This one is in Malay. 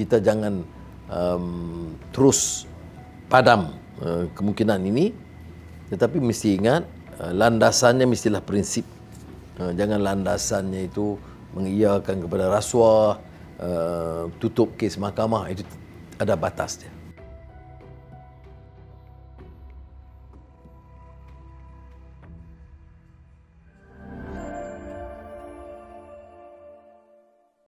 kita jangan um, terus padam uh, kemungkinan ini. Tetapi mesti ingat uh, landasannya mestilah prinsip. Uh, jangan landasannya itu mengiyakan kepada rasuah uh, tutup kes mahkamah itu ada batasnya.